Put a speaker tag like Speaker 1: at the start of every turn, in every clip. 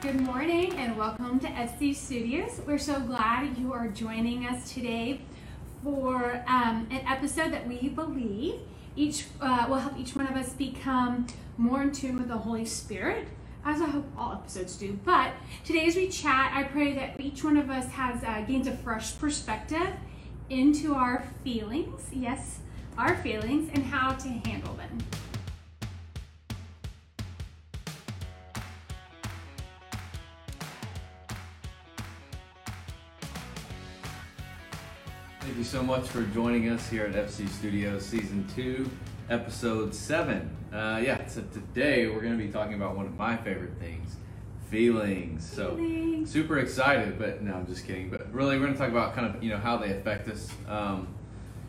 Speaker 1: Good morning and welcome to FC Studios. We're so glad you are joining us today for um, an episode that we believe each uh, will help each one of us become more in tune with the Holy Spirit, as I hope all episodes do. But today, as we chat, I pray that each one of us has uh, a fresh perspective into our feelings. Yes, our feelings and how to handle them.
Speaker 2: So much for joining us here at FC Studios Season 2, Episode 7. Uh, yeah, so today we're going to be talking about one of my favorite things feelings. So,
Speaker 1: Feelings.
Speaker 2: super excited, but no, I'm just kidding. But really, we're going to talk about kind of, you know, how they affect us, um,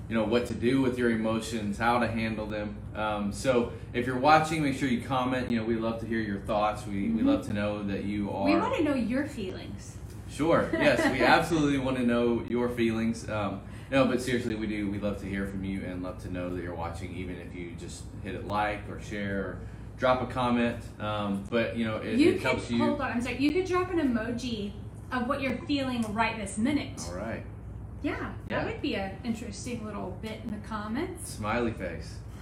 Speaker 2: you know, what to do with your emotions, how to handle them. Um, so, if you're watching, make sure you comment. You know, we love to hear your thoughts. We, we love to know that you are.
Speaker 1: We want to know your feelings.
Speaker 2: Sure. Yes, we absolutely want to know your feelings. Um, no, but seriously, we do. We love to hear from you and love to know that you're watching, even if you just hit it like or share or drop a comment. Um, but you know, it,
Speaker 1: you
Speaker 2: it
Speaker 1: could
Speaker 2: helps you.
Speaker 1: hold on. I'm sorry. You could drop an emoji of what you're feeling right this minute.
Speaker 2: All right.
Speaker 1: Yeah, that would be an interesting little bit in the comments.
Speaker 2: Smiley face.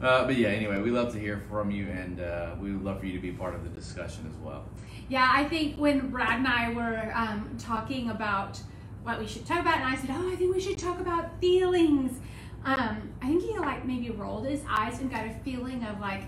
Speaker 2: Uh, but yeah, anyway, we love to hear from you, and uh, we would love for you to be part of the discussion as well.
Speaker 1: yeah, I think when Brad and I were um, talking about what we should talk about, and I said, "Oh, I think we should talk about feelings." Um, I think he like maybe rolled his eyes and got a feeling of like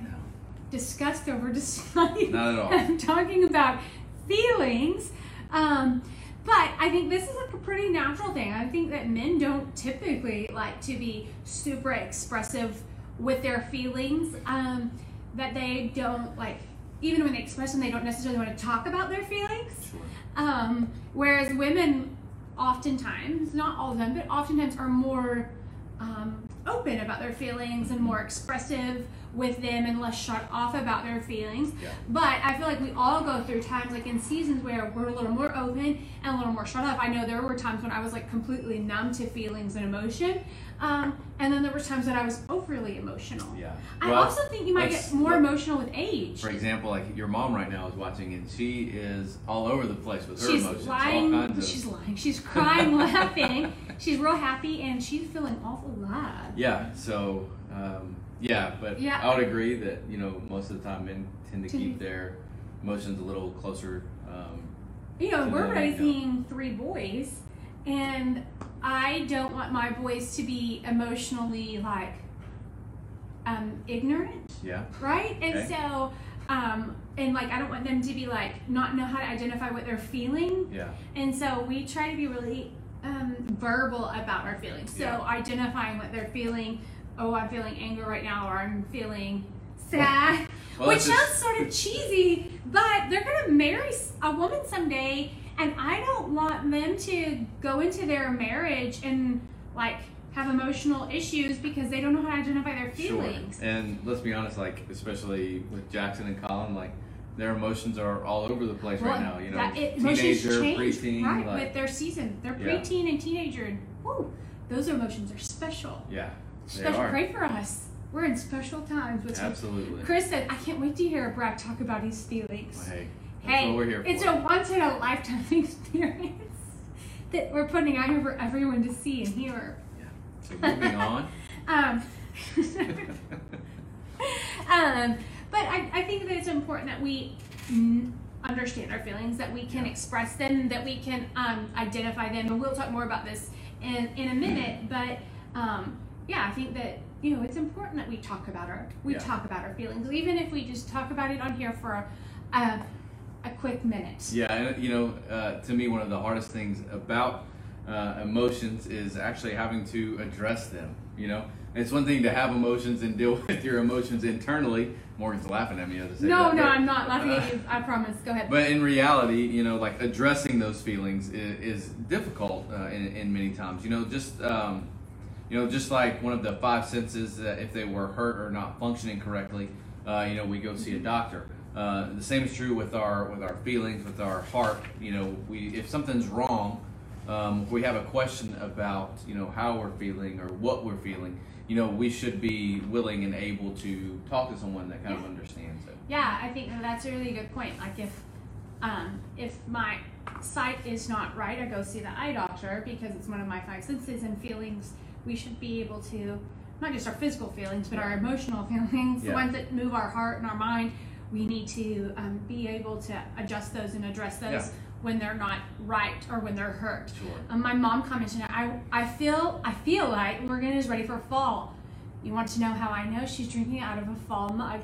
Speaker 1: disgust over just
Speaker 2: Not at all.
Speaker 1: I'm talking about feelings. Um, but I think this is like a pretty natural thing. I think that men don't typically like to be super expressive with their feelings. Um, that they don't like, even when they express them, they don't necessarily want to talk about their feelings.
Speaker 2: Sure.
Speaker 1: Um, whereas women, oftentimes, not all of them, but oftentimes are more um, open about their feelings and more expressive with them and less shut off about their feelings.
Speaker 2: Yeah.
Speaker 1: But I feel like we all go through times, like in seasons, where we're a little more open and a little more shut off. I know there were times when I was like completely numb to feelings and emotion, um, and then there were times that I was overly emotional.
Speaker 2: Yeah.
Speaker 1: I also think you might get more emotional with age.
Speaker 2: For example, like your mom right now is watching, and she is all over the place with her
Speaker 1: she's
Speaker 2: emotions.
Speaker 1: lying.
Speaker 2: all kinds of
Speaker 1: She's lying. She's crying, laughing. She's real happy, and she's feeling awful glad.
Speaker 2: Yeah. So, um, yeah, but
Speaker 1: Yeah.
Speaker 2: I would agree that you know most of the time men tend to keep their emotions a little closer. Um,
Speaker 1: You know, we're raising three boys, and I don't want my boys to be emotionally like um, ignorant,
Speaker 2: yeah.
Speaker 1: right? And
Speaker 2: Okay.
Speaker 1: so, um, and like I don't want them to be like not know how to identify what they're feeling.
Speaker 2: Yeah.
Speaker 1: And so we try to be really um, verbal about our feelings. So
Speaker 2: Yeah.
Speaker 1: identifying what they're feeling. Oh, I'm feeling anger right now, or I'm feeling sad.
Speaker 2: Well,
Speaker 1: Which
Speaker 2: just-
Speaker 1: sounds sort of cheesy, but they're gonna marry a woman someday, and I don't want them to go into their marriage and like have emotional issues because they don't know how to identify their feelings.
Speaker 2: Sure. And let's be honest, like especially with Jackson and Colin, like their emotions are all over the place right now. You know,
Speaker 1: that, it,
Speaker 2: teenager,
Speaker 1: change,
Speaker 2: preteen,
Speaker 1: right?
Speaker 2: like
Speaker 1: with their season, they're
Speaker 2: Yeah.
Speaker 1: preteen and teenager, and whoo, those emotions are special.
Speaker 2: yeah,
Speaker 1: Special, pray for us. We're in special times with
Speaker 2: absolutely.
Speaker 1: Chris said, "I can't wait to hear Brad talk about his feelings."
Speaker 2: Well, hey,
Speaker 1: Hey,
Speaker 2: we're here
Speaker 1: it's
Speaker 2: for.
Speaker 1: a once in a lifetime experience that we're putting out here for everyone to see and hear. Yeah.
Speaker 2: So moving on.
Speaker 1: Um, um, but I, I think that it's important that we understand our feelings, that we can
Speaker 2: Yeah.
Speaker 1: express them, that we can um, identify them, and we'll talk more about this in, in a minute. But um, yeah, I think that you know it's important that we talk about our we
Speaker 2: Yeah.
Speaker 1: talk about our feelings, even if we just talk about it on here for a, a, a quick minute.
Speaker 2: Yeah, and you know, uh, to me, one of the hardest things about uh, emotions is actually having to address them. You know, it's one thing to have emotions and deal with your emotions internally. Morgan's laughing at me as I say
Speaker 1: No,
Speaker 2: that,
Speaker 1: no,
Speaker 2: but-
Speaker 1: I'm not laughing
Speaker 2: uh,
Speaker 1: at you. I promise. Go ahead.
Speaker 2: But in reality, you know, like addressing those feelings is, is difficult uh, in, in many times. You know, just um, you know, just like one of the five senses, that if they were hurt or not functioning correctly, uh, you know, we go see a doctor. Uh, the same is true with our with our feelings, with our heart. You know, we if something's wrong, um, if we have a question about you know how we're feeling or what we're feeling, you know, we should be willing and able to talk to someone that kind of understands it.
Speaker 1: Yeah, I think that's a really good point. Like if um, if my sight is not right, I go see the eye doctor because it's one of my five senses and feelings. We should be able to not just our physical feelings, but our emotional feelings, the ones that move our heart and our mind. We need to um, be able to adjust those and address those
Speaker 2: Yeah.
Speaker 1: when they're not right or when they're hurt.
Speaker 2: Sure.
Speaker 1: Um, my mom commented, I, I feel I feel like Morgan is ready for fall. You want to know how I know? She's drinking out of a fall mug.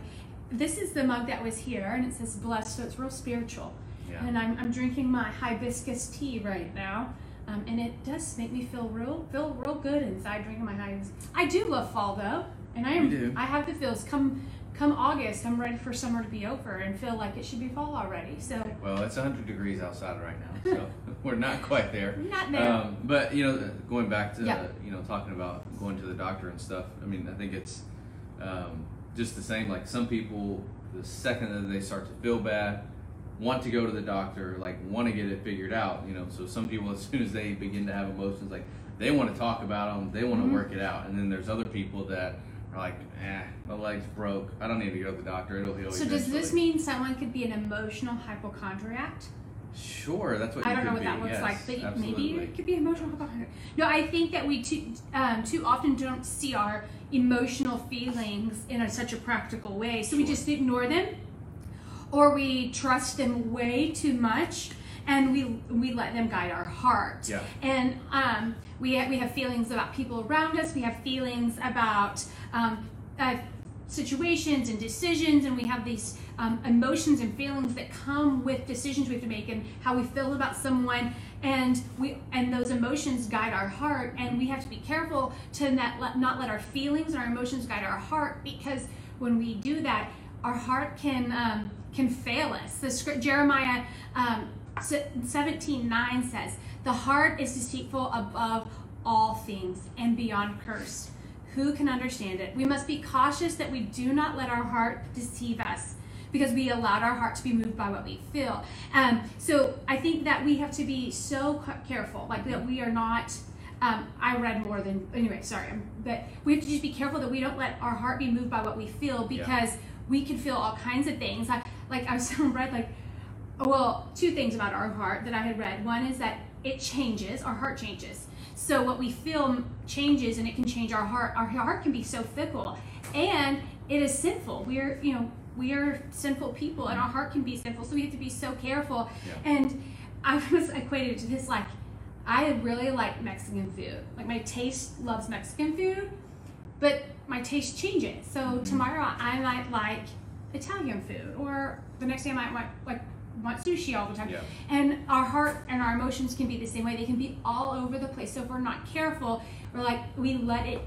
Speaker 1: This is the mug that was here, and it says blessed, so it's real spiritual.
Speaker 2: Yeah.
Speaker 1: And I'm, I'm drinking my hibiscus tea right now, um, and it does make me feel real feel real good inside drinking my hibiscus. I do love fall though, and I am
Speaker 2: do.
Speaker 1: I have the feels. Come come August, I'm ready for summer to be over and feel like it should be fall already. So
Speaker 2: Well, it's 100 degrees outside right now, so we're not quite there.
Speaker 1: not there.
Speaker 2: Um, but you know, going back to
Speaker 1: Yeah.
Speaker 2: you know talking about going to the doctor and stuff. I mean, I think it's um, just the same. Like some people, the second that they start to feel bad, want to go to the doctor, like want to get it figured out. You know, so some people, as soon as they begin to have emotions, like they want to talk about them, they want to
Speaker 1: Mhm.
Speaker 2: work it out. And then there's other people that are like, eh, my leg's broke. I don't need to go to the doctor. It'll heal.
Speaker 1: So does this mean someone could be an emotional hypochondriac?
Speaker 2: Sure, that's what
Speaker 1: I don't know what that looks
Speaker 2: yes,
Speaker 1: like, but
Speaker 2: absolutely.
Speaker 1: maybe it could be emotional hypochondriac. No, I think that we too um, too often don't see our emotional feelings in a, such a practical way, so we just ignore them, or we trust them way too much, and we we let them guide our heart.
Speaker 2: Yeah.
Speaker 1: And um, we we have feelings about people around us. We have feelings about um, uh, situations and decisions, and we have these um, emotions and feelings that come with decisions we have to make, and how we feel about someone. And we and those emotions guide our heart, and we have to be careful to not let, not let our feelings and our emotions guide our heart, because when we do that, our heart can um, can fail us. The script Jeremiah um, seventeen nine says, "The heart is deceitful above all things and beyond curse. Who can understand it? We must be cautious that we do not let our heart deceive us." Because we allowed our heart to be moved by what we feel. Um, so I think that we have to be so careful, like that we are not um, I read more than anyway. Sorry, um, but we have to just be careful that we don't let our heart be moved by what we feel because we can feel all kinds of things. Like, like I was read like, well, two things about our heart that I had read. One is that it changes. Our heart changes. So what we feel changes, and it can change our heart. Our heart can be so fickle, and it is sinful. We're you know we are sinful people, and our heart can be sinful. So we have to be so careful.
Speaker 2: Yeah.
Speaker 1: And I was equated to this like I really like Mexican food. Like my taste loves Mexican food, but my taste changes. So
Speaker 2: Mhm.
Speaker 1: tomorrow I might like Italian food, or the next day I might want like want sushi all the time.
Speaker 2: Yeah.
Speaker 1: And our heart and our emotions can be the same way. They can be all over the place. So if we're not careful, we're like we let it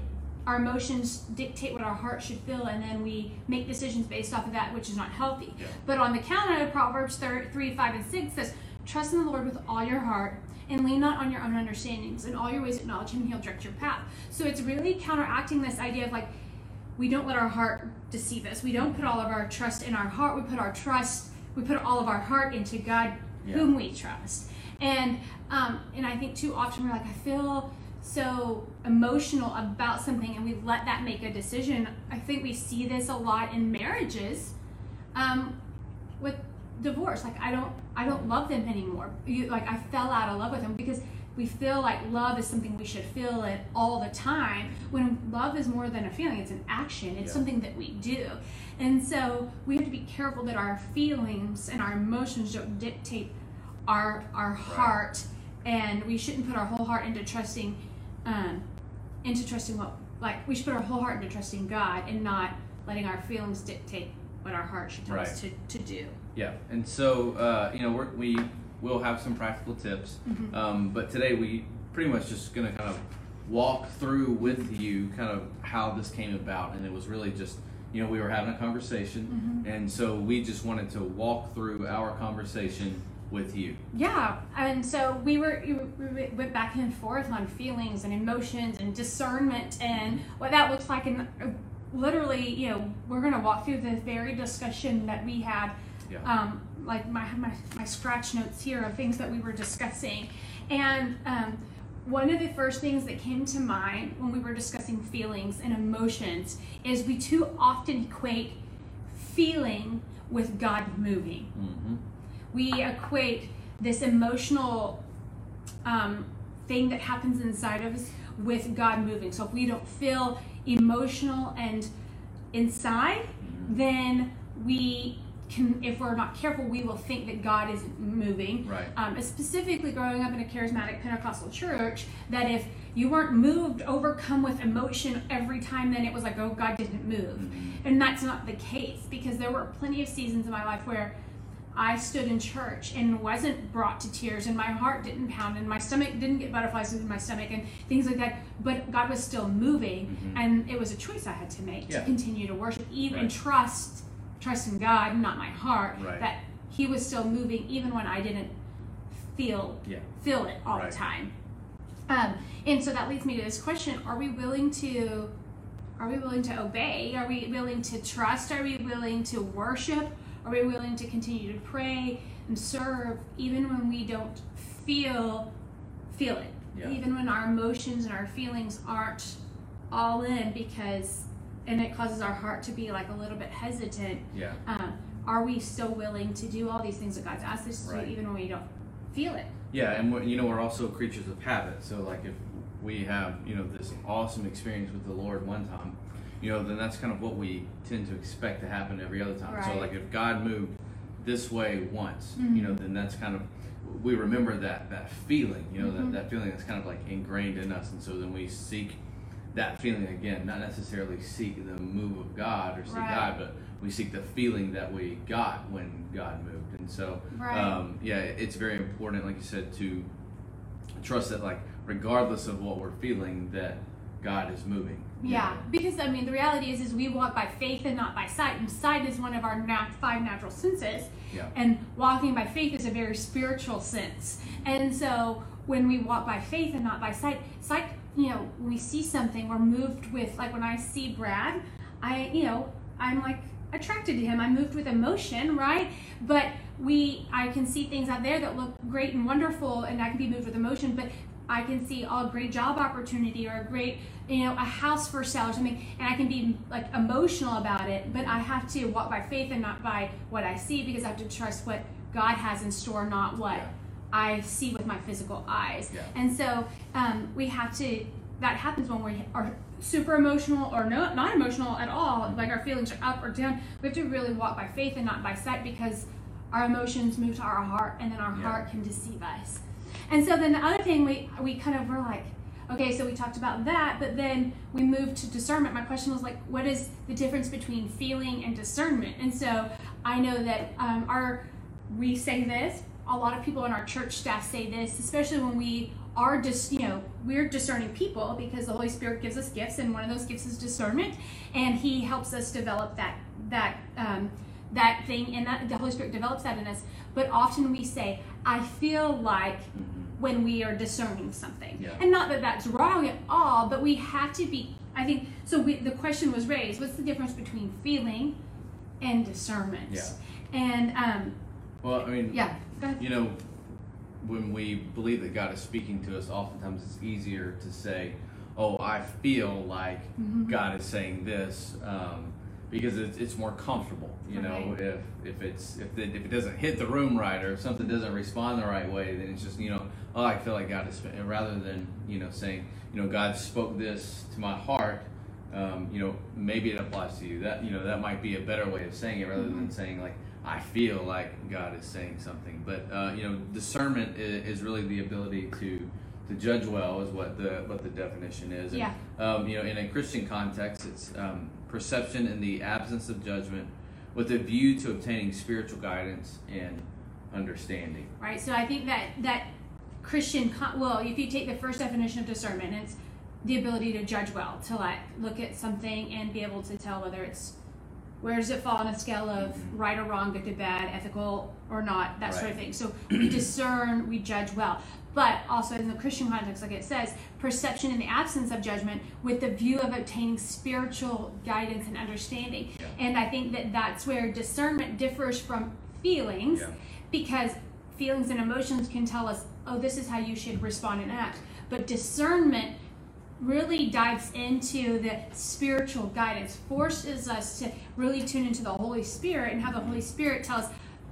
Speaker 1: our emotions dictate what our heart should feel and then we make decisions based off of that which is not healthy
Speaker 2: Yeah.
Speaker 1: but on the counter proverbs 3, 3 5 and 6 says trust in the lord with all your heart and lean not on your own understandings in all your ways acknowledge him and he'll direct your path so it's really counteracting this idea of like we don't let our heart deceive us. We don't put all of our trust in our heart. We put our trust we put all of our heart into god
Speaker 2: Yeah.
Speaker 1: whom we trust. And um, and i think too often we're like i feel so emotional about something and we let that make a decision. I think we see this a lot in marriages um, with divorce. Like i don't i don't love them anymore. You, like i fell out of love with them because we feel like love is something we should feel it all the time when love is more than a feeling it's an action. It's
Speaker 2: Yeah.
Speaker 1: something that we do. And so we have to be careful that our feelings and our emotions don't dictate our our heart. And we shouldn't put our whole heart into trusting um, into trusting what like we should put our whole heart into trusting god and not letting our feelings dictate what our heart should tell us to, to do.
Speaker 2: Yeah, and so uh, you know we're, we will have some practical tips,
Speaker 1: Mhm.
Speaker 2: um, but today we pretty much just going to kind of walk through with you kind of how this came about, and it was really just you know we were having a conversation,
Speaker 1: Mhm.
Speaker 2: and so we just wanted to walk through our conversation with you.
Speaker 1: Yeah, and so we were we went back and forth on feelings and emotions and discernment and what that looks like. And uh, literally, you know, we're gonna walk through the very discussion that we had.
Speaker 2: Yeah.
Speaker 1: Um, like my, my my scratch notes here of things that we were discussing, And um, one of the first things that came to mind when we were discussing feelings and emotions is we too often equate feeling with God moving.
Speaker 2: Mm-hmm.
Speaker 1: We equate this emotional um, thing that happens inside of us with God moving. So if we don't feel emotional and inside,
Speaker 2: Mm-hmm.
Speaker 1: then we can, if we're not careful, we will think that God isn't moving.
Speaker 2: Right.
Speaker 1: Um, specifically, growing up in a charismatic Pentecostal church, that if you weren't moved, overcome with emotion every time, then it was like, oh, God didn't move.
Speaker 2: Mhm.
Speaker 1: And that's not the case because there were plenty of seasons in my life where I stood in church and wasn't brought to tears, and my heart didn't pound, and my stomach didn't get butterflies in my stomach, and things like that. But God was still moving,
Speaker 2: Mhm.
Speaker 1: and it was a choice I had to make
Speaker 2: Yeah.
Speaker 1: to continue to worship, even
Speaker 2: Right.
Speaker 1: trust, trust in God, not my heart,
Speaker 2: Right.
Speaker 1: that He was still moving, even when I didn't feel
Speaker 2: Yeah.
Speaker 1: feel it all
Speaker 2: Right.
Speaker 1: the time. Um, and so that leads me to this question: Are we willing to? Are we willing to obey? Are we willing to trust? Are we willing to worship? Are we willing to continue to pray and serve even when we don't feel feel it?
Speaker 2: Yeah.
Speaker 1: Even when our emotions and our feelings aren't all in because and it causes our heart to be like a little bit hesitant.
Speaker 2: Yeah.
Speaker 1: Um, are we still willing to do all these things that God's asked us to
Speaker 2: Right.
Speaker 1: do even when we don't feel it?
Speaker 2: Yeah, and we're, you know we're also creatures of habit. So like if we have you know this awesome experience with the Lord one time, you know then that's kind of what we tend to expect to happen every other time. So like if God moved this way once,
Speaker 1: Mhm.
Speaker 2: you know then that's kind of we remember that that feeling, you know
Speaker 1: Mhm.
Speaker 2: that, that feeling that's kind of like ingrained in us, and so then we seek that feeling again, not necessarily seek the move of God or seek
Speaker 1: Right.
Speaker 2: God, but we seek the feeling that we got when God moved, and so
Speaker 1: Right.
Speaker 2: um, yeah, it's very important, like you said, to trust that, like, regardless of what we're feeling, that God is moving.
Speaker 1: Yeah,
Speaker 2: know?
Speaker 1: because I mean, the reality is, is we walk by faith and not by sight, and sight is one of our nat- five natural senses,
Speaker 2: Yeah.
Speaker 1: and walking by faith is a very spiritual sense. And so, when we walk by faith and not by sight, sight, you know, we see something, we're moved with. Like when I see Brad, I, you know, I'm like attracted to him. I'm moved with emotion, right? But we, I can see things out there that look great and wonderful, and I can be moved with emotion, but. I can see a great job opportunity or a great, you know, a house for sale or something, and I can be like emotional about it. But I have to walk by faith and not by what I see because I have to trust what God has in store, not what
Speaker 2: Yeah.
Speaker 1: I see with my physical eyes.
Speaker 2: Yeah.
Speaker 1: And so um, we have to. That happens when we are super emotional or no, not emotional at all. Like our feelings are up or down. We have to really walk by faith and not by sight because our emotions move to our heart, and then our
Speaker 2: Yeah.
Speaker 1: heart can deceive us. And so then the other thing we we kind of were like, okay, so we talked about that, but then we moved to discernment. My question was like, what is the difference between feeling and discernment? And so I know that um, our we say this. A lot of people in our church staff say this, especially when we are just you know we're discerning people because the Holy Spirit gives us gifts, and one of those gifts is discernment, and He helps us develop that that. Um, that thing and that the Holy Spirit develops that in us. But often we say, I feel like
Speaker 2: Mhm.
Speaker 1: when we are discerning something.
Speaker 2: Yeah.
Speaker 1: And not that that's wrong at all, but we have to be, I think, so we, the question was raised what's the difference between feeling and discernment?
Speaker 2: Yeah.
Speaker 1: And, um,
Speaker 2: Well, I mean,
Speaker 1: yeah.
Speaker 2: You know, when we believe that God is speaking to us, oftentimes it's easier to say, "Oh, I feel like
Speaker 1: Mhm.
Speaker 2: God is saying this," um, because it's, it's more comfortable. You know, if if it's if it, if it doesn't hit the room right or if something doesn't respond the right way, then it's just you know, oh, I feel like God is sp-" rather than you know saying, you know, God spoke this to my heart. Um, you know, maybe it applies to you. That you know, that might be a better way of saying it rather than
Speaker 1: Mhm.
Speaker 2: saying like I feel like God is saying something. But uh, you know, discernment is, is really the ability to to judge well, is what the what the definition is. And,
Speaker 1: Yeah.
Speaker 2: Um, you know, in a Christian context, it's um, perception in the absence of judgment, with a view to obtaining spiritual guidance and understanding.
Speaker 1: right? So I think that that Christian, con- well, if you take the first definition of discernment, it's the ability to judge well, to like look at something and be able to tell whether it's where does it fall on a scale of
Speaker 2: Mhm.
Speaker 1: right or wrong, good to bad, ethical or not, that sort of thing. So we discern, we judge well. But also in the Christian context, like it says, perception in the absence of judgment with the view of obtaining spiritual guidance and understanding.
Speaker 2: Yeah.
Speaker 1: And I think that that's where discernment differs from feelings
Speaker 2: Yeah.
Speaker 1: because feelings and emotions can tell us oh, this is how you should respond and act. But discernment really dives into the spiritual guidance, forces us to really tune into the Holy Spirit and how the Holy Spirit tells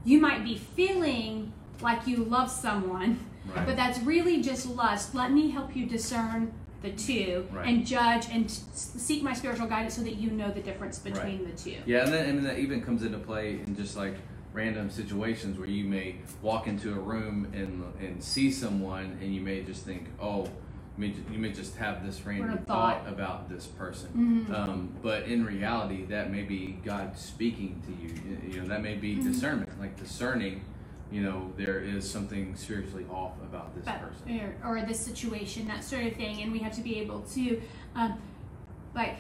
Speaker 1: you might be feeling like you love someone,
Speaker 2: Right.
Speaker 1: but that's really just lust. Let me help you discern the two
Speaker 2: Right.
Speaker 1: and judge and seek my spiritual guidance so that you know the difference between the two.
Speaker 2: Yeah, and then and that even comes into play in just like random situations where you may walk into a room and and see someone and you may just think, oh, may, ju- you may just have this random
Speaker 1: thought.
Speaker 2: thought about this person.
Speaker 1: Mhm.
Speaker 2: Um, but in reality, that may be God speaking to you. You- know, that may be
Speaker 1: Mm-hmm.
Speaker 2: discernment, like discerning. You know, there is something spiritually off about this
Speaker 1: but,
Speaker 2: person.
Speaker 1: or, or this situation, that sort of thing, and we have to be able to, um, like,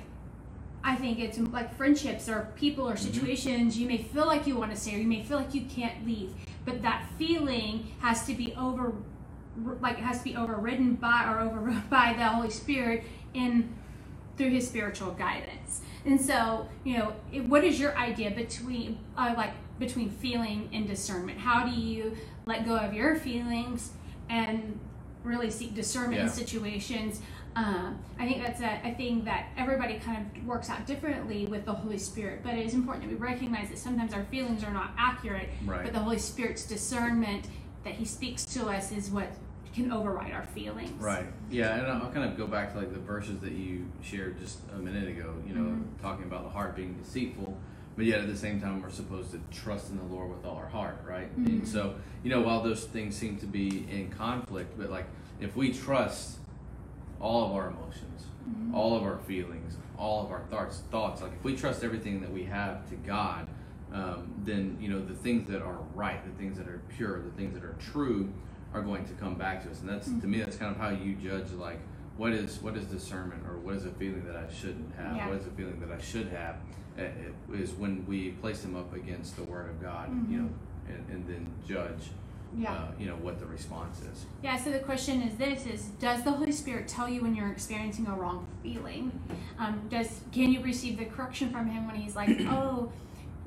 Speaker 1: I think it's like friendships or people or
Speaker 2: Mm-hmm.
Speaker 1: situations. You may feel like you want to stay, or you may feel like you can't leave, but that feeling has to be over, like, it has to be overridden by or overrode by the Holy Spirit in through His spiritual guidance. And so, you know, it, what is your idea between, uh, like, between feeling and discernment? How do you let go of your feelings and really seek discernment in situations? Um, I think that's a, a thing that everybody kind of works out differently with the Holy Spirit, but it is important that we recognize that sometimes our feelings are not accurate,
Speaker 2: Right.
Speaker 1: but the Holy Spirit's discernment that He speaks to us is what can override our feelings.
Speaker 2: Right. Yeah, and I'll kind of go back to like the verses that you shared just a minute ago. You know,
Speaker 1: Mhm.
Speaker 2: talking about the heart being deceitful, but yet at the same time we're supposed to trust in the Lord with all our heart, right?
Speaker 1: Mhm.
Speaker 2: And so, you know, while those things seem to be in conflict, but like if we trust all of our emotions,
Speaker 1: Mhm.
Speaker 2: all of our feelings, all of our thoughts, thoughts, like if we trust everything that we have to God, um, then you know the things that are right, the things that are pure, the things that are true, are going to come back to us. And that's to me, that's kind of how you judge like what is what is discernment or what is a feeling that I shouldn't have,
Speaker 1: Yeah.
Speaker 2: what is a feeling that I should have, uh, it is when we place them up against the Word of God,
Speaker 1: Mhm.
Speaker 2: you know, and, and then judge,
Speaker 1: Yeah.
Speaker 2: uh, you know, what the response is.
Speaker 1: Yeah, so the question is this is does the Holy Spirit tell you when you're experiencing a wrong feeling? Um, does can you receive the correction from him when he's like, "Oh,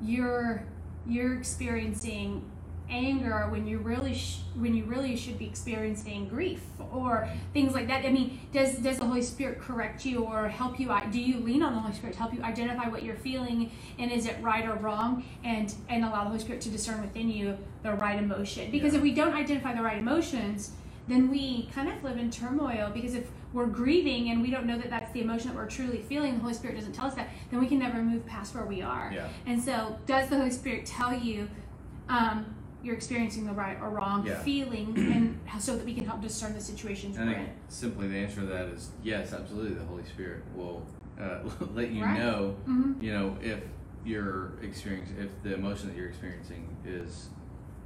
Speaker 1: you're you're experiencing anger when you really sh- when you really should be experiencing grief or things like that." I mean, does does the Holy Spirit correct you or help you? Do you lean on the Holy Spirit to help you identify what you're feeling and is it right or wrong and and allow the Holy Spirit to discern within you the right emotion? Because
Speaker 2: Yeah.
Speaker 1: if we don't identify the right emotions, then we kind of live in turmoil because if we're grieving and we don't know that that's the emotion that we're truly feeling, the Holy Spirit doesn't tell us that, then we can never move past where we are.
Speaker 2: Yeah.
Speaker 1: And so, does the Holy Spirit tell you um, you're experiencing the right or wrong
Speaker 2: Yeah.
Speaker 1: feeling, and so that we can help discern the situations
Speaker 2: I
Speaker 1: we're
Speaker 2: think
Speaker 1: in?
Speaker 2: simply the answer to that is yes, absolutely. The Holy Spirit will uh, let you
Speaker 1: Right.
Speaker 2: know,
Speaker 1: Mhm.
Speaker 2: you know, if you're experiencing, if the emotion that you're experiencing is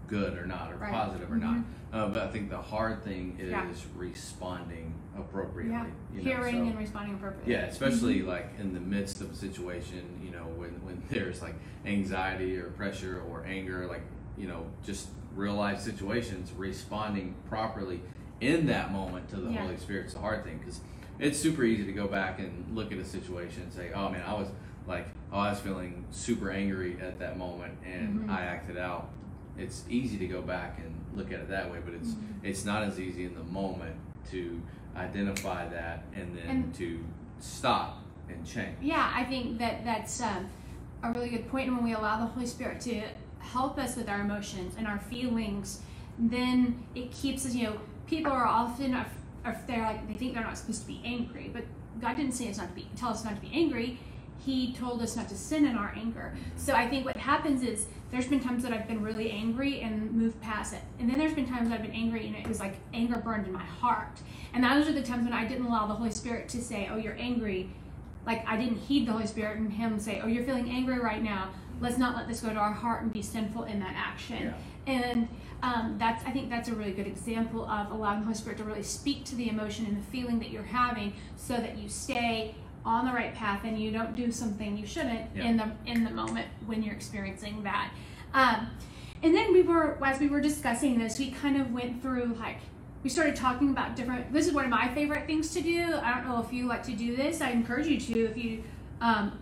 Speaker 2: good or not, or
Speaker 1: Right.
Speaker 2: positive or not. Uh, but I think the hard thing is
Speaker 1: Yeah.
Speaker 2: responding appropriately.
Speaker 1: Yeah,
Speaker 2: you know,
Speaker 1: hearing
Speaker 2: so-
Speaker 1: and responding appropriately.
Speaker 2: yeah, especially like in the midst of a situation, you know, when, when there's like anxiety or pressure or anger, like, you know, just real life situations, responding properly in that moment to the
Speaker 1: Yeah.
Speaker 2: Holy Spirit's the hard thing because it's super easy to go back and look at a situation and say, oh man, I was like, oh, I was feeling super angry at that moment and
Speaker 1: Mhm.
Speaker 2: I acted out. It's easy to go back and look at it that way, but it's
Speaker 1: Mhm.
Speaker 2: it's not as easy in the moment to identify that and then
Speaker 1: And-
Speaker 2: to stop and change.
Speaker 1: Yeah, I think that that's um, a really good point. And when we allow the Holy Spirit to help us with our emotions and our feelings, then it keeps us. You know, people are often are, are they're like they think they're not supposed to be angry, but God didn't say us not to be tell us not to be angry. He told us not to sin in our anger. So I think what happens is there's been times that I've been really angry and moved past it. And then there's been times I've been angry and it was like anger burned in my heart. And those are the times when I didn't allow the Holy Spirit to say, Oh, you're angry. Like I didn't heed the Holy Spirit and Him say, Oh, you're feeling angry right now. Let's not let this go to our heart and be sinful in that action. And um, that's I think that's a really good example of allowing the Holy Spirit to really speak to the emotion and the feeling that you're having so that you stay on the right path and you don't do something you shouldn't
Speaker 2: Yeah.
Speaker 1: in the in the moment when you're experiencing that. Um, and then we were as we were discussing this, we kind of went through like we started talking about different. This is one of my favorite things to do. I don't know if you like to do this. I encourage you to if you um,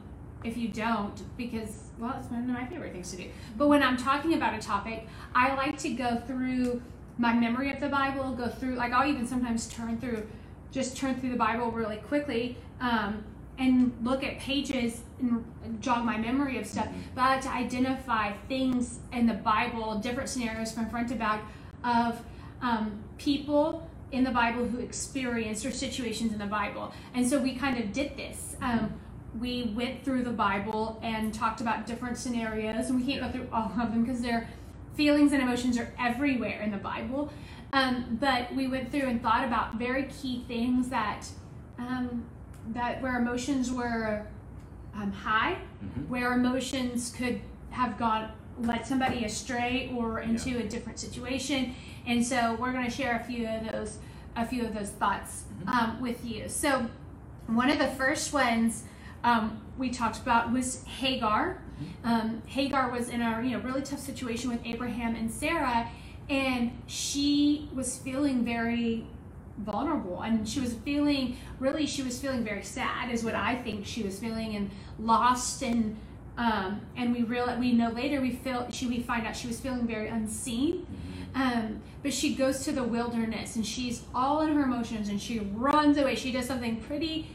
Speaker 1: if you don't because well, it's one of my favorite things to do. But when I'm talking about a topic, I like to go through my memory of the Bible, go through like I'll even sometimes turn through, just turn through the Bible really quickly. Um, and look at pages and jog my memory of stuff, but I like to identify things in the Bible, different scenarios from front to back of um, people in the Bible who experienced or situations in the Bible. And so we kind of did this. Um, we went through the Bible and talked about different scenarios, and we can't go through all of them because their feelings and emotions are everywhere in the Bible. Um, but we went through and thought about very key things that um, that where emotions were um, high,
Speaker 2: Mm-hmm.
Speaker 1: where emotions could have gone led somebody astray or into
Speaker 2: Yeah.
Speaker 1: a different situation. And so we're going to share a few of those a few of those thoughts
Speaker 2: Mm-hmm.
Speaker 1: um, with you. So one of the first ones um, we talked about was Hagar.
Speaker 2: Mm-hmm.
Speaker 1: Um, Hagar was in a you know really tough situation with Abraham and Sarah, and she was feeling very vulnerable and she was feeling really she was feeling very sad is what i think she was feeling and lost and um and we real we know later we feel she we find out she was feeling very unseen um but she goes to the wilderness and she's all in her emotions and she runs away she does something pretty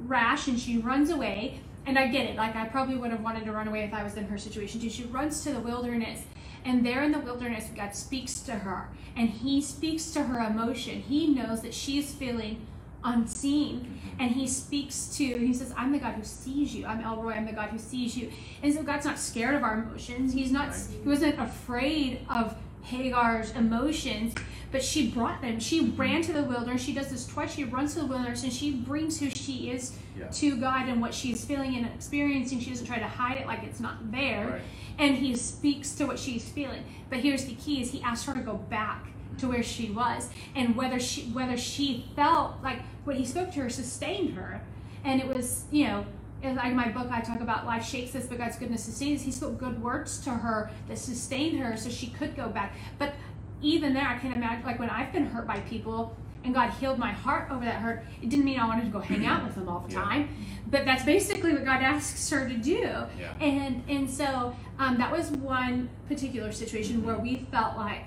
Speaker 1: rash and she runs away. And i get it. Like i probably would have wanted to run away if i was in her situation too. She runs to the wilderness and there in the wilderness god speaks to her. And he speaks to her emotion. He knows that she's feeling unseen. Mm-hmm. And he speaks to he says i'm the god who sees you. I'm El Roi. I'm the god who sees you. And so god's not scared of our emotions. He's not he wasn't afraid of hagar's emotions but she brought them. She ran to the wilderness. She does this twice. She runs to the wilderness and she brings who she is
Speaker 2: Yeah.
Speaker 1: to god and what she's feeling and experiencing. She doesn't try to hide it like it's not there.
Speaker 2: Right.
Speaker 1: and he speaks to what she's feeling. But here's the key is he asked her to go back to where she was and whether she whether she felt like what he spoke to her sustained her. And it was you know in like my book i talk about life shakes us but god's goodness sustains. Us he spoke good words to her that sustained her so she could go back. But even there i can't imagine like when i've been hurt by people and god healed my heart over that hurt it didn't mean i wanted to go hang out with them all the
Speaker 2: Yeah.
Speaker 1: time. But that's basically what god asks her to do.
Speaker 2: Yeah.
Speaker 1: and and so um, that was one particular situation where we felt like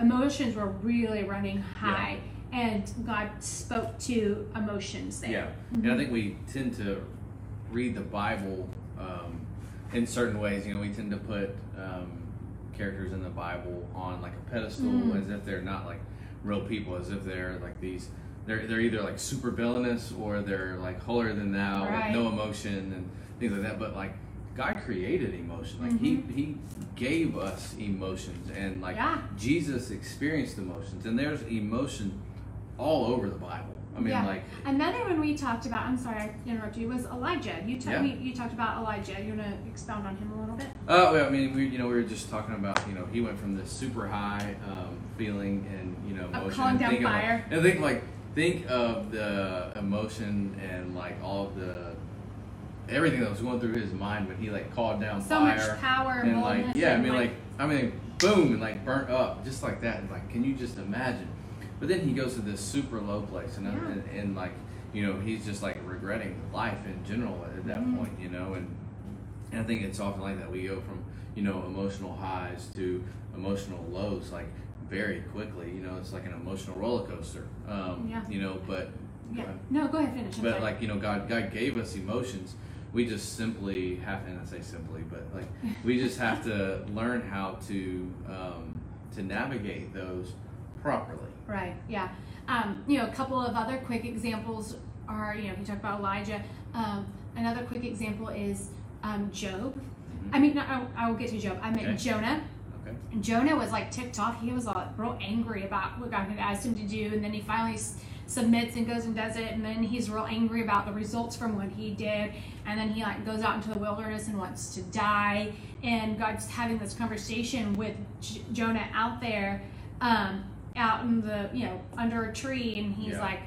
Speaker 1: emotions were really running high and god spoke to emotions there.
Speaker 2: Yeah, and I think we tend to read the Bible um, in certain ways. You know, we tend to put um, characters in the Bible on like a pedestal
Speaker 1: Mm.
Speaker 2: as if they're not like real people, as if they're like these. They're, they're either like super villainous or they're like holier than thou
Speaker 1: Right.
Speaker 2: with no emotion and things like that. But like God created emotion. Like he he gave us emotions and like
Speaker 1: Yeah.
Speaker 2: Jesus experienced emotions and there's emotion all over the Bible. I mean
Speaker 1: Yeah.
Speaker 2: like
Speaker 1: another one we talked about i'm sorry i interrupted you was elijah you, ta-
Speaker 2: Yeah.
Speaker 1: we, you talked about elijah you want to expound on him a little bit
Speaker 2: Oh, well, I mean, we you know we were just talking about you know he went from this super high um, feeling and you know emotion.
Speaker 1: calling down
Speaker 2: of,
Speaker 1: fire.
Speaker 2: like, and think like think of the emotion and like all of the everything that was going through his mind when he like called down
Speaker 1: so
Speaker 2: fire
Speaker 1: much power and
Speaker 2: like yeah, I mean like I mean boom and like burnt up just like that. And, like can you just imagine? But then he goes to this super low place and
Speaker 1: Yeah.
Speaker 2: and, and like you know he's just like regretting life in general at that
Speaker 1: Mhm.
Speaker 2: point, you know and. And I think it's often like that. We go from, you know, emotional highs to emotional lows like very quickly. You know, it's like an emotional roller coaster. Um,
Speaker 1: Yeah.
Speaker 2: You know, but
Speaker 1: yeah no go ahead finish I'm
Speaker 2: but
Speaker 1: sorry.
Speaker 2: like you know, God God gave us emotions. We just simply have, and I say simply, but like we just have to learn how to um, to navigate those properly.
Speaker 1: Right. Yeah. Um, you know, a couple of other quick examples are, you know, you talked about Elijah. Um, another quick example is um, Job. I mean, no, I, I will get to Job. I meant
Speaker 2: Okay.
Speaker 1: Jonah.
Speaker 2: Okay.
Speaker 1: Jonah was like ticked off. He was like real angry about what God had asked him to do, and then he finally s- submits and goes and does it. And then he's real angry about the results from what he did. And then he like goes out into the wilderness and wants to die. And God's having this conversation with J- Jonah out there, um, out in the you know under a tree, and he's
Speaker 2: Yeah.
Speaker 1: like,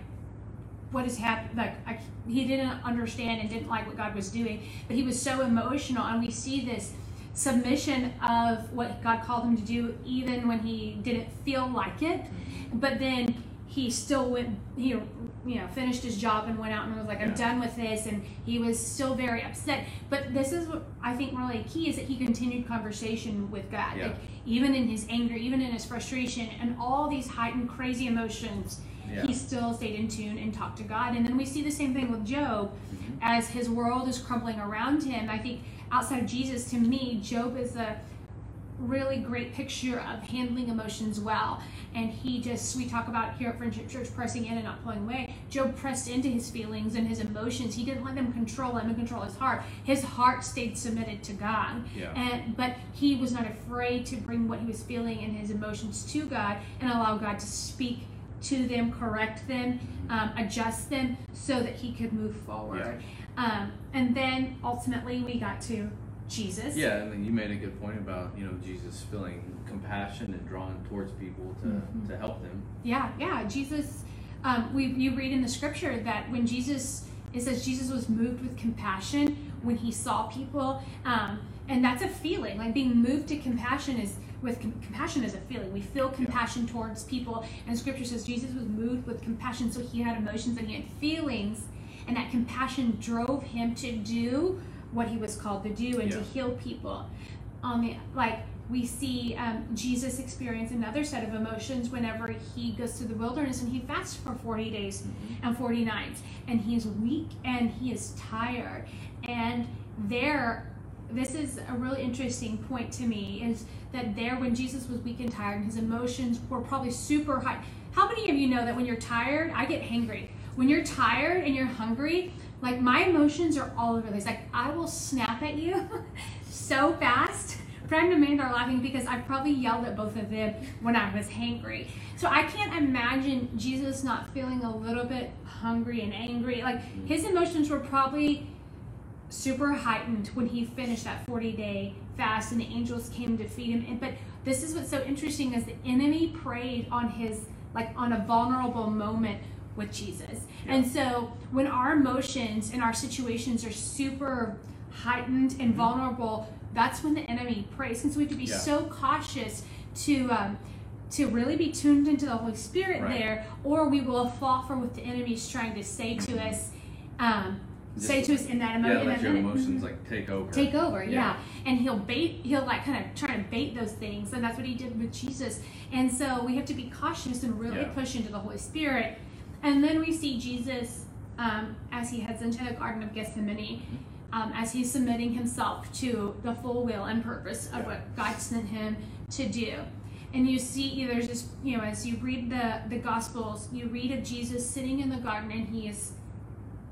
Speaker 1: what is happening like I, he didn't understand and didn't like what god was doing but he was so emotional and we see this submission of what god called him to do even when he didn't feel like it mm-hmm. but then he still went he you know finished his job and went out and was like i'm
Speaker 2: Yeah.
Speaker 1: done with this and he was still very upset but this is what i think really key is that he continued conversation with god
Speaker 2: Yeah.
Speaker 1: like even in his anger, even in his frustration, and all these heightened, crazy emotions,
Speaker 2: Yeah.
Speaker 1: he still stayed in tune and talked to God. And then we see the same thing with Job
Speaker 2: Mhm.
Speaker 1: as his world is crumbling around him. I think outside of Jesus, to me, Job is a really great picture of handling emotions well. And he just, we talk about here at Friendship Church pressing in and not pulling away. Job pressed into his feelings and his emotions. He didn't let them control him and control his heart. His heart stayed submitted to God.
Speaker 2: Yeah.
Speaker 1: And but he was not afraid to bring what he was feeling and his emotions to God and allow God to speak to them, correct them, um, adjust them, so that he could move forward. Um, and then ultimately we got to Jesus.
Speaker 2: Yeah, and then you made a good point about you know Jesus feeling compassion and drawn towards people to,
Speaker 1: Mhm.
Speaker 2: to help them.
Speaker 1: Yeah, yeah. Jesus, um, we you read in the scripture that when Jesus, it says Jesus was moved with compassion when he saw people, um, and that's a feeling. Like being moved to compassion is with com- compassion is a feeling. We feel compassion towards people, and Scripture says Jesus was moved with compassion, so he had emotions and he had feelings, and that compassion drove him to do what he was called to do and to heal people. On the like we see um, Jesus experience another set of emotions whenever he goes to the wilderness and he fasts for 40 days and 40 nights. And he's weak and he is tired. And there, this is a really interesting point to me is that there, when Jesus was weak and tired, and his emotions were probably super high. How many of you know that when you're tired, I get hangry? When you're tired and you're hungry, like my emotions are all over the place. Like I will snap at you so fast. Fred and Amanda are laughing because I probably yelled at both of them when I was hangry. So I can't imagine Jesus not feeling a little bit hungry and angry. Like his emotions were probably super heightened when he finished that 40 day fast and the angels came to feed him. But this is what's so interesting is the enemy preyed on his like on a vulnerable moment with Jesus. And so when our emotions and our situations are super heightened and vulnerable, that's when the enemy preys. And so we have to be
Speaker 2: Yeah.
Speaker 1: so cautious to um, to really be tuned into the Holy Spirit
Speaker 2: Right.
Speaker 1: there, or we will fall for what the enemy's trying to say to us. Um, say to us in that, emo-
Speaker 2: Yeah, let your emotions like take over.
Speaker 1: Take over, yeah.
Speaker 2: Yeah.
Speaker 1: And he'll bait, he'll like kind of try to bait those things. And that's what he did with Jesus. And so we have to be cautious and really
Speaker 2: Yeah.
Speaker 1: push into the Holy Spirit. And then we see Jesus um, as he heads into the Garden of Gethsemane, um, as he's submitting himself to the full will and purpose of what God sent him to do. And you see, there's just, you know, as you read the, the Gospels, you read of Jesus sitting in the garden and he is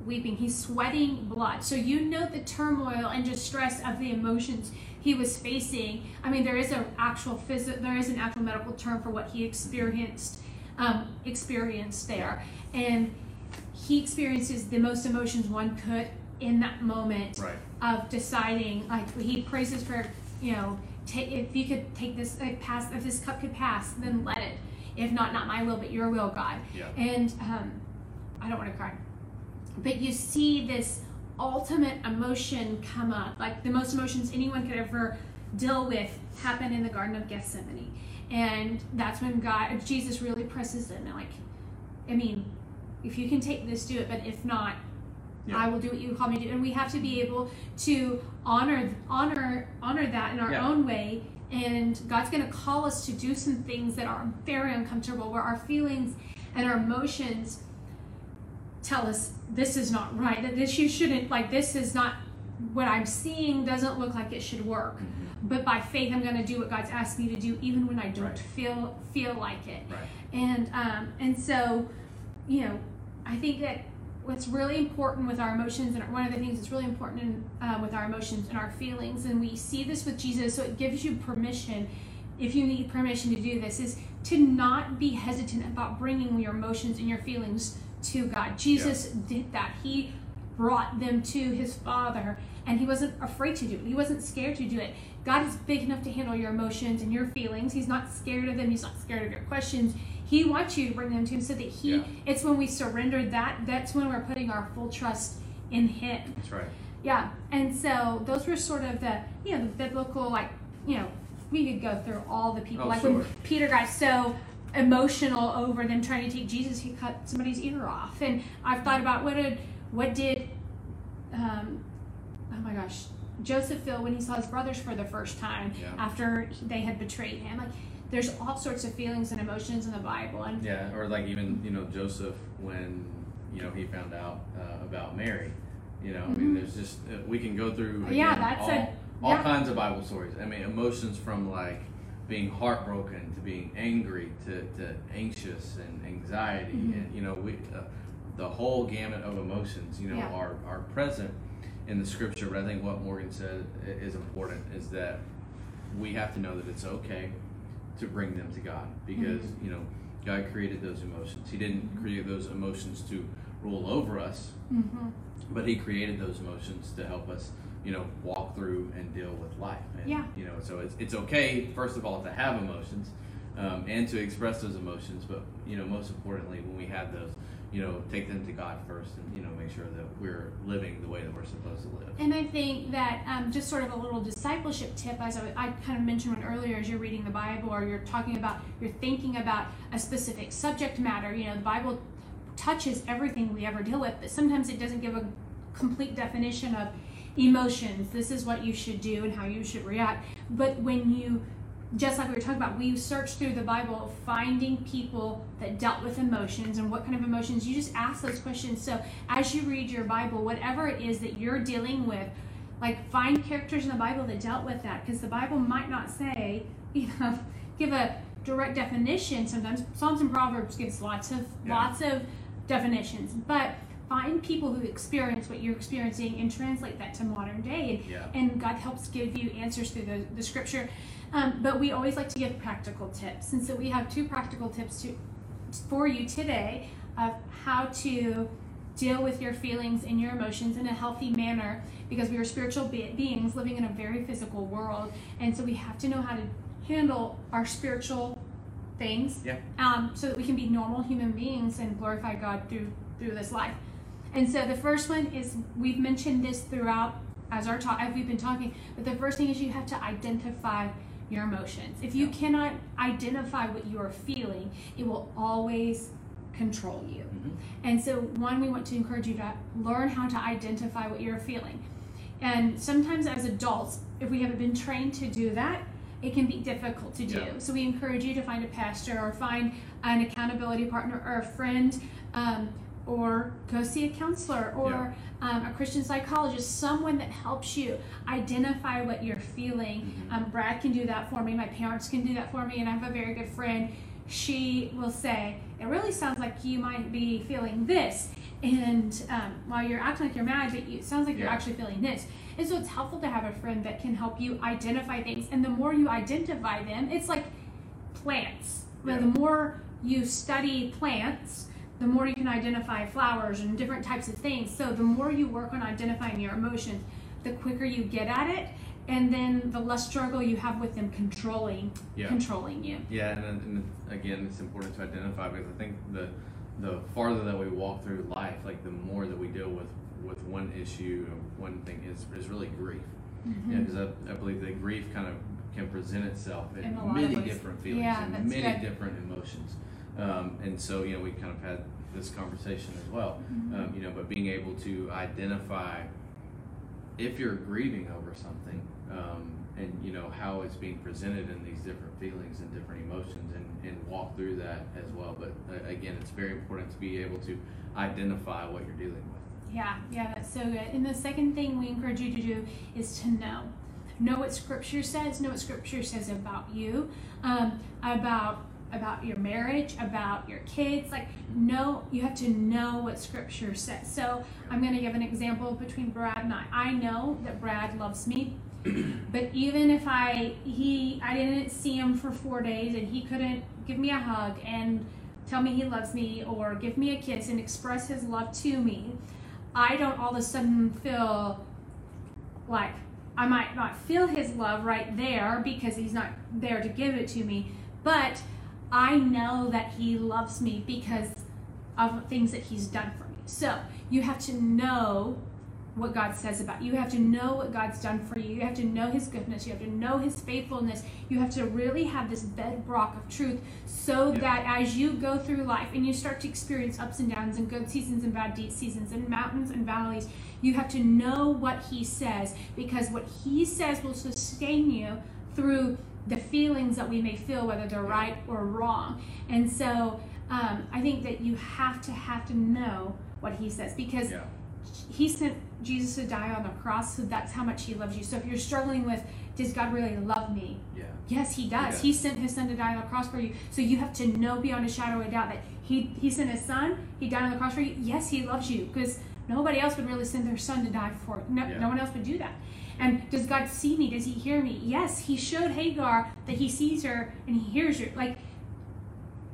Speaker 1: weeping. He's sweating blood. So you know the turmoil and distress of the emotions he was facing. I mean, there is an actual phys- there is an actual medical term for what he experienced um, experienced there, and he experiences the most emotions one could in that moment
Speaker 2: Right.
Speaker 1: of deciding. Like he praises for you know, ta if you could take this like pass, if this cup could pass, then let it. If not, not my will, but your will, God.
Speaker 2: Yeah.
Speaker 1: And um, I don't want to cry but you see this ultimate emotion come up like the most emotions anyone could ever deal with happen in the garden of gethsemane and that's when god jesus really presses in and like i mean if you can take this do it but if not
Speaker 2: Yeah.
Speaker 1: i will do what you call me to do and we have to be able to honor honor honor that in our
Speaker 2: Yeah.
Speaker 1: own way and god's going to call us to do some things that are very uncomfortable where our feelings and our emotions tell us this is not right that this you shouldn't like this is not what i'm seeing doesn't look like it should work
Speaker 2: Mhm.
Speaker 1: but by faith i'm going to do what god's asked me to do even when i don't
Speaker 2: Right.
Speaker 1: feel feel like it
Speaker 2: Right.
Speaker 1: and um and so you know i think that what's really important with our emotions and one of the things that's really important in, uh, with our emotions and our feelings and we see this with jesus so it gives you permission if you need permission to do this is to not be hesitant about bringing your emotions and your feelings to god jesus did that he brought them to his father and he wasn't afraid to do it. He wasn't scared to do it. God is big enough to handle your emotions and your feelings. He's not scared of them. He's not scared of your questions. He wants you to bring them to him so that he
Speaker 2: Yeah.
Speaker 1: it's when we surrender that that's when we're putting our full trust in him.
Speaker 2: That's right.
Speaker 1: yeah and so those were sort of the you know the biblical like you know we could go through all the people.
Speaker 2: Oh,
Speaker 1: like when peter got so emotional over them trying to take jesus he cut somebody's ear off. And i've thought about what did what did um oh my gosh Joseph feel when he saw his brothers for the first time
Speaker 2: Yeah.
Speaker 1: after they had betrayed him? Like, there's all sorts of feelings and emotions in the Bible, and
Speaker 2: Yeah, or like even you know Joseph when you know he found out uh, about Mary. You know, I mean,
Speaker 1: Mhm.
Speaker 2: there's just uh, we can go through again,
Speaker 1: Yeah, that's
Speaker 2: all,
Speaker 1: a-
Speaker 2: all
Speaker 1: yeah.
Speaker 2: kinds of Bible stories. I mean, emotions from like being heartbroken to being angry to, to anxious and anxiety,
Speaker 1: Mhm.
Speaker 2: and you know we uh, the whole gamut of emotions you know
Speaker 1: Yeah.
Speaker 2: are are present in the scripture. But I think what Morgan said is important is that we have to know that it's okay to bring them to God because
Speaker 1: Mhm.
Speaker 2: you know God created those emotions. He didn't
Speaker 1: Mhm.
Speaker 2: create those emotions to rule over us,
Speaker 1: Mhm.
Speaker 2: but He created those emotions to help us, you know, walk through and deal with life. And,
Speaker 1: Yeah.
Speaker 2: You know, so it's it's okay first of all to have emotions. Um, and to express those emotions, but you know, most importantly, when we have those, you know, take them to God first, and you know, make sure that we're living the way that we're supposed to live.
Speaker 1: And I think that um, just sort of a little discipleship tip, as I, I kind of mentioned one earlier, as you're reading the Bible or you're talking about, you're thinking about a specific subject matter. You know, the Bible touches everything we ever deal with, but sometimes it doesn't give a complete definition of emotions. This is what you should do and how you should react. But when you just like we were talking about, we search through the Bible, finding people that dealt with emotions and what kind of emotions. You just ask those questions. So as you read your Bible, whatever it is that you're dealing with, like find characters in the Bible that dealt with that, because the Bible might not say, you know, give a direct definition. Sometimes Psalms and Proverbs gives lots of
Speaker 2: Yeah.
Speaker 1: lots of definitions, but find people who experience what you're experiencing and translate that to modern day. And
Speaker 2: Yeah.
Speaker 1: and God helps give you answers through the, the scripture. Um, but we always like to give practical tips. And so we have two practical tips to, for you today of how to deal with your feelings and your emotions in a healthy manner because we are spiritual be- beings living in a very physical world. And so we have to know how to handle our spiritual things
Speaker 2: Yeah.
Speaker 1: um, so that we can be normal human beings and glorify God through through this life. And so the first one is we've mentioned this throughout as our talk as we've been talking, but the first thing is you have to identify your emotions. If you cannot identify what you are feeling, it will always control you.
Speaker 2: Mhm.
Speaker 1: And so, one, we want to encourage you to learn how to identify what you're feeling. And sometimes, as adults, if we haven't been trained to do that, it can be difficult to do.
Speaker 2: Yeah.
Speaker 1: So, we encourage you to find a pastor or find an accountability partner or a friend, um, or go see a counselor or um, a Christian psychologist, someone that helps you identify what you're feeling.
Speaker 2: Mhm.
Speaker 1: Um, Brad can do that for me. My parents can do that for me. And I have a very good friend. She will say, It really sounds like you might be feeling this. And um, while you're acting like you're mad, but you, it sounds like you're actually feeling this. And so it's helpful to have a friend that can help you identify things. And the more you identify them, it's like plants. Well,
Speaker 2: Yeah.
Speaker 1: The more you study plants, the more you can identify flowers and different types of things. So the more you work on identifying your emotions, the quicker you get at it, and then the less struggle you have with them controlling
Speaker 2: Yeah.
Speaker 1: controlling you.
Speaker 2: Yeah, and, and again, it's important to identify because I think the the farther that we walk through life, like the more that we deal with with one issue, one thing is is really grief.
Speaker 1: Mm-hmm.
Speaker 2: Yeah, because I, I believe that grief kind of can present itself in,
Speaker 1: In a lot of
Speaker 2: many different feelings
Speaker 1: Yeah,
Speaker 2: and many
Speaker 1: good.
Speaker 2: different emotions. Um, and so, you know, we kind of had this conversation as well.
Speaker 1: Mhm.
Speaker 2: Um, you know, but being able to identify if you're grieving over something, um, and you know how it's being presented in these different feelings and different emotions, and, and walk through that as well. But uh, again, it's very important to be able to identify what you're dealing with.
Speaker 1: Yeah, yeah, that's so good. And the second thing we encourage you to do is to know. Know what Scripture says. Know what Scripture says about you, um, about about your marriage, about your kids. Like, know you have to know what Scripture says. So I'm going to give an example between Brad and I. I know that Brad loves me, but even if I he I didn't see him for four days and he couldn't give me a hug and tell me he loves me or give me a kiss and express his love to me, I don't all of a sudden feel like I might not feel his love right there because he's not there to give it to me, but I know that he loves me because of things that he's done for me. So you have to know what God says about you. You have to know what God's done for you. You have to know His goodness. You have to know His faithfulness. You have to really have this bedrock of truth so
Speaker 2: Yeah.
Speaker 1: that as you go through life and you start to experience ups and downs and good seasons and bad seasons and mountains and valleys, you have to know what He says because what He says will sustain you through the feelings that we may feel, whether they're right or wrong. And so um, I think that you have to have to know what He says because
Speaker 2: Yeah.
Speaker 1: he sent Jesus to die on the cross, so that's how much he loves you. So if you're struggling with, does God really love me?
Speaker 2: Yeah.
Speaker 1: Yes, he does.
Speaker 2: does.
Speaker 1: He sent his son to die on the cross for you. So you have to know beyond a shadow of a doubt that he he sent his son, he died on the cross for you. Yes, he loves you because nobody else would really send their son to die for. No,
Speaker 2: Yeah.
Speaker 1: no one else would do that. And does God see me? Does he hear me? Yes, he showed Hagar that he sees her and he hears her. Like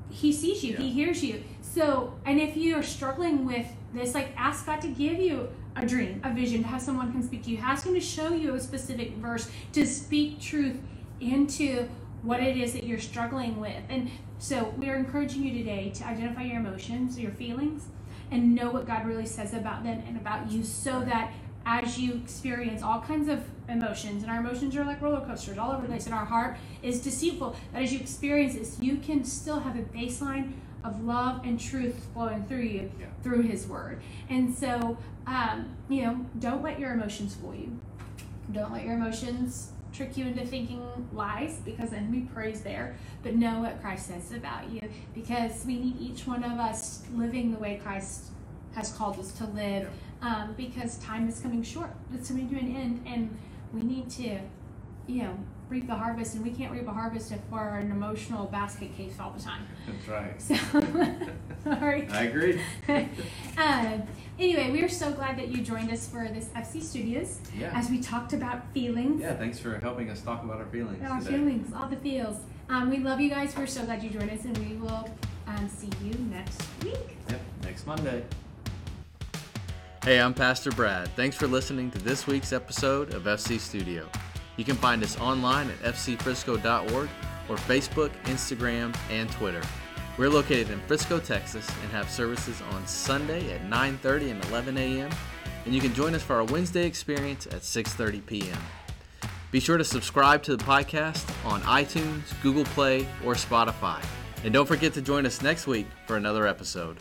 Speaker 1: he sees you, he hears you. So, and if you are struggling with this, like ask God to give you a dream, a vision, to have someone come speak to you. Ask Him to show you a specific verse, to speak truth into what it is that you're struggling with. And so, we are encouraging you today to identify your emotions, your feelings, and know what God really says about them and about you so that as you experience all kinds of emotions, and our emotions are like roller coasters all over the place, and our heart is deceitful, that as you experience this, you can still have a baseline of love and truth flowing through you
Speaker 2: Yeah.
Speaker 1: through His Word. And so, um, you know, don't let your emotions fool you. Don't let your emotions trick you into thinking lies because the enemy preys there. But know what Christ says about you because we need each one of us living the way Christ has called us to live um, because time is coming short. It's coming to an end, and we need to, you know, reap the harvest. And we can't reap a harvest if we're an emotional basket case all the time.
Speaker 2: That's right.
Speaker 1: So, sorry.
Speaker 2: I agree.
Speaker 1: um, anyway, we are so glad that you joined us for this FC Studios
Speaker 2: Yeah.
Speaker 1: as we talked about feelings.
Speaker 2: Yeah. Thanks for helping us talk about our feelings.
Speaker 1: Our
Speaker 2: today.
Speaker 1: feelings, all the feels. Um, we love you guys. We're so glad you joined us, and we will um, see you next week.
Speaker 2: Yep. Next Monday.
Speaker 3: Hey, I'm Pastor Brad. Thanks for listening to this week's episode of FC Studio. You can find us online at fcfrisco.org or Facebook, Instagram, and Twitter. We're located in Frisco, Texas, and have services on Sunday at 9:30 and 11 a.m. And you can join us for our Wednesday experience at 6:30 p.m. Be sure to subscribe to the podcast on iTunes, Google Play, or Spotify. And don't forget to join us next week for another episode.